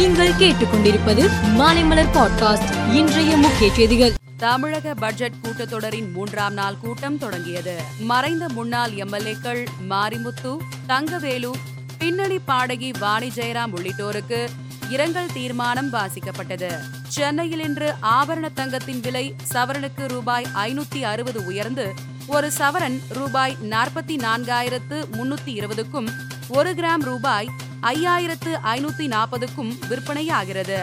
நீங்கள் கேட்டுக்கொண்டிருப்பது மாலைமலர் பாட்காஸ்ட் இன்றைய முக்கிய செய்திகள். தமிழக பட்ஜெட் கூட்டத்தொடரின் மூன்றாம் நாள் கூட்டம் தொடங்கியது. மறைந்த முன்னாள் எம்எல்ஏக்கள் மாரிமுத்து தங்கவேலு பின்னணி பாடகி வாணி ஜெயராம் உள்ளிட்டோருக்கு இரங்கல் தீர்மானம் வாசிக்கப்பட்டது. சென்னையில் இன்று ஆபரண தங்கத்தின் விலை சவரனுக்கு ரூபாய் ஐநூத்தி அறுபது உயர்ந்து ஒரு சவரன் ரூபாய் நாற்பத்தி நான்காயிரத்து முன்னூத்தி இருபதுக்கும் ஒரு கிராம் ரூபாய் ஐயாயிரத்து ஐநூத்தி நாற்பதுக்கும் விற்பனையாகிறது.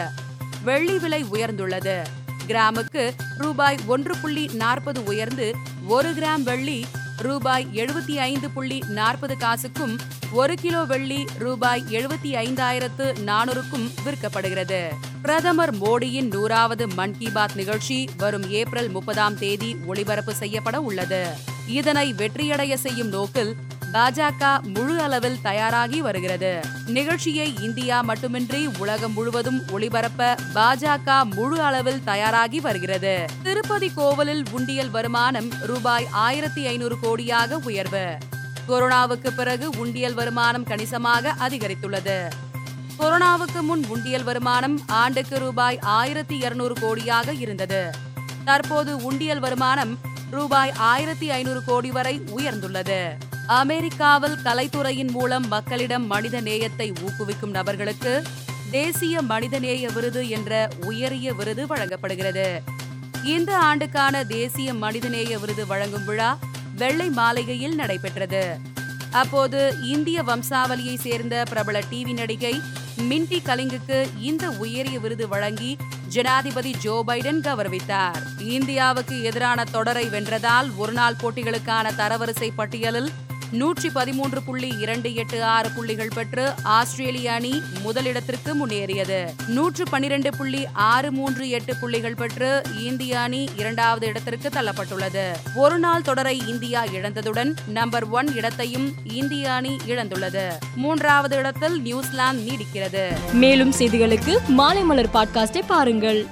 வெள்ளி விலை உயர்ந்துள்ளது. கிராமுக்கு ரூபாய் ஒன்று புள்ளி நாற்பது உயர்ந்து ஒரு கிராம் வெள்ளி ரூபாய் எழுபத்தி ஐந்து புள்ளி நாற்பது காசுக்கும் ஒரு கிலோ வெள்ளி ரூபாய் எழுபத்தி ஐந்தாயிரத்து நானூறுக்கும் விற்கப்படுகிறது. பிரதமர் மோடியின் நூறாவது மன் கி பாத் நிகழ்ச்சி வரும் ஏப்ரல் முப்பதாம் தேதி ஒளிபரப்பு செய்யப்பட உள்ளது. இதனை வெற்றியடைய செய்யும் நோக்கில் பாஜக முழு அளவில் தயாராகி வருகிறது. நிகழ்ச்சியை இந்தியா மட்டுமின்றி உலகம் முழுவதும் ஒளிபரப்ப பாஜக முழு அளவில் தயாராகி வருகிறது. திருப்பதி கோவிலில் உண்டியல் வருமானம் ரூபாய் ஆயிரத்தி ஐநூறு கோடியாக உயர்வு. கொரோனாவுக்கு பிறகு உண்டியல் வருமானம் கணிசமாக அதிகரித்துள்ளது. கொரோனாவுக்கு முன் உண்டியல் வருமானம் ஆண்டுக்கு ரூபாய் ஆயிரத்தி இருநூறு கோடியாக இருந்தது. தற்போது உண்டியல் வருமானம் ரூபாய் ஆயிரத்தி ஐநூறு கோடி வரை உயர்ந்துள்ளது. அமெரிக்காவில் கலைத்துறையின் மூலம் மக்களிடம் மனித நேயத்தை ஊக்குவிக்கும் நபர்களுக்கு தேசிய மனிதநேய விருது என்ற உயரிய விருது வழங்கப்படுகிறது. இந்த ஆண்டுக்கான தேசிய மனிதநேய விருது வழங்கும் விழா வெள்ளை மாளிகையில் நடைபெற்றது. அப்போது இந்திய வம்சாவளியை சேர்ந்த பிரபல டிவி நடிகை மின்டி கலிங்குக்கு இந்த உயரிய விருது வழங்கி ஜனாதிபதி ஜோ பைடன் கௌரவித்தார். இந்தியாவுக்கு எதிரான தொடரை வென்றதால் ஒருநாள் போட்டிகளுக்கான தரவரிசை பட்டியலில் நூற்றி பதிமூன்று புள்ளி இரண்டு எட்டு ஆறு புள்ளிகள் பெற்று ஆஸ்திரேலிய அணி முதலிடத்திற்கு முன்னேறியது. நூற்று பனிரெண்டு புள்ளி ஆறு மூன்று எட்டு புள்ளிகள் பெற்று இந்திய அணி இரண்டாவது இடத்திற்கு தள்ளப்பட்டுள்ளது. ஒரு நாள் தொடரை இந்தியா இழந்ததுடன் நம்பர் ஒன் இடத்தையும் இந்திய அணி இழந்துள்ளது. மூன்றாவது இடத்தில் நியூசிலாந்து நீடிக்கிறது. மேலும் செய்திகளுக்கு மாலை மலர் பாட்காஸ்டை பாருங்கள்.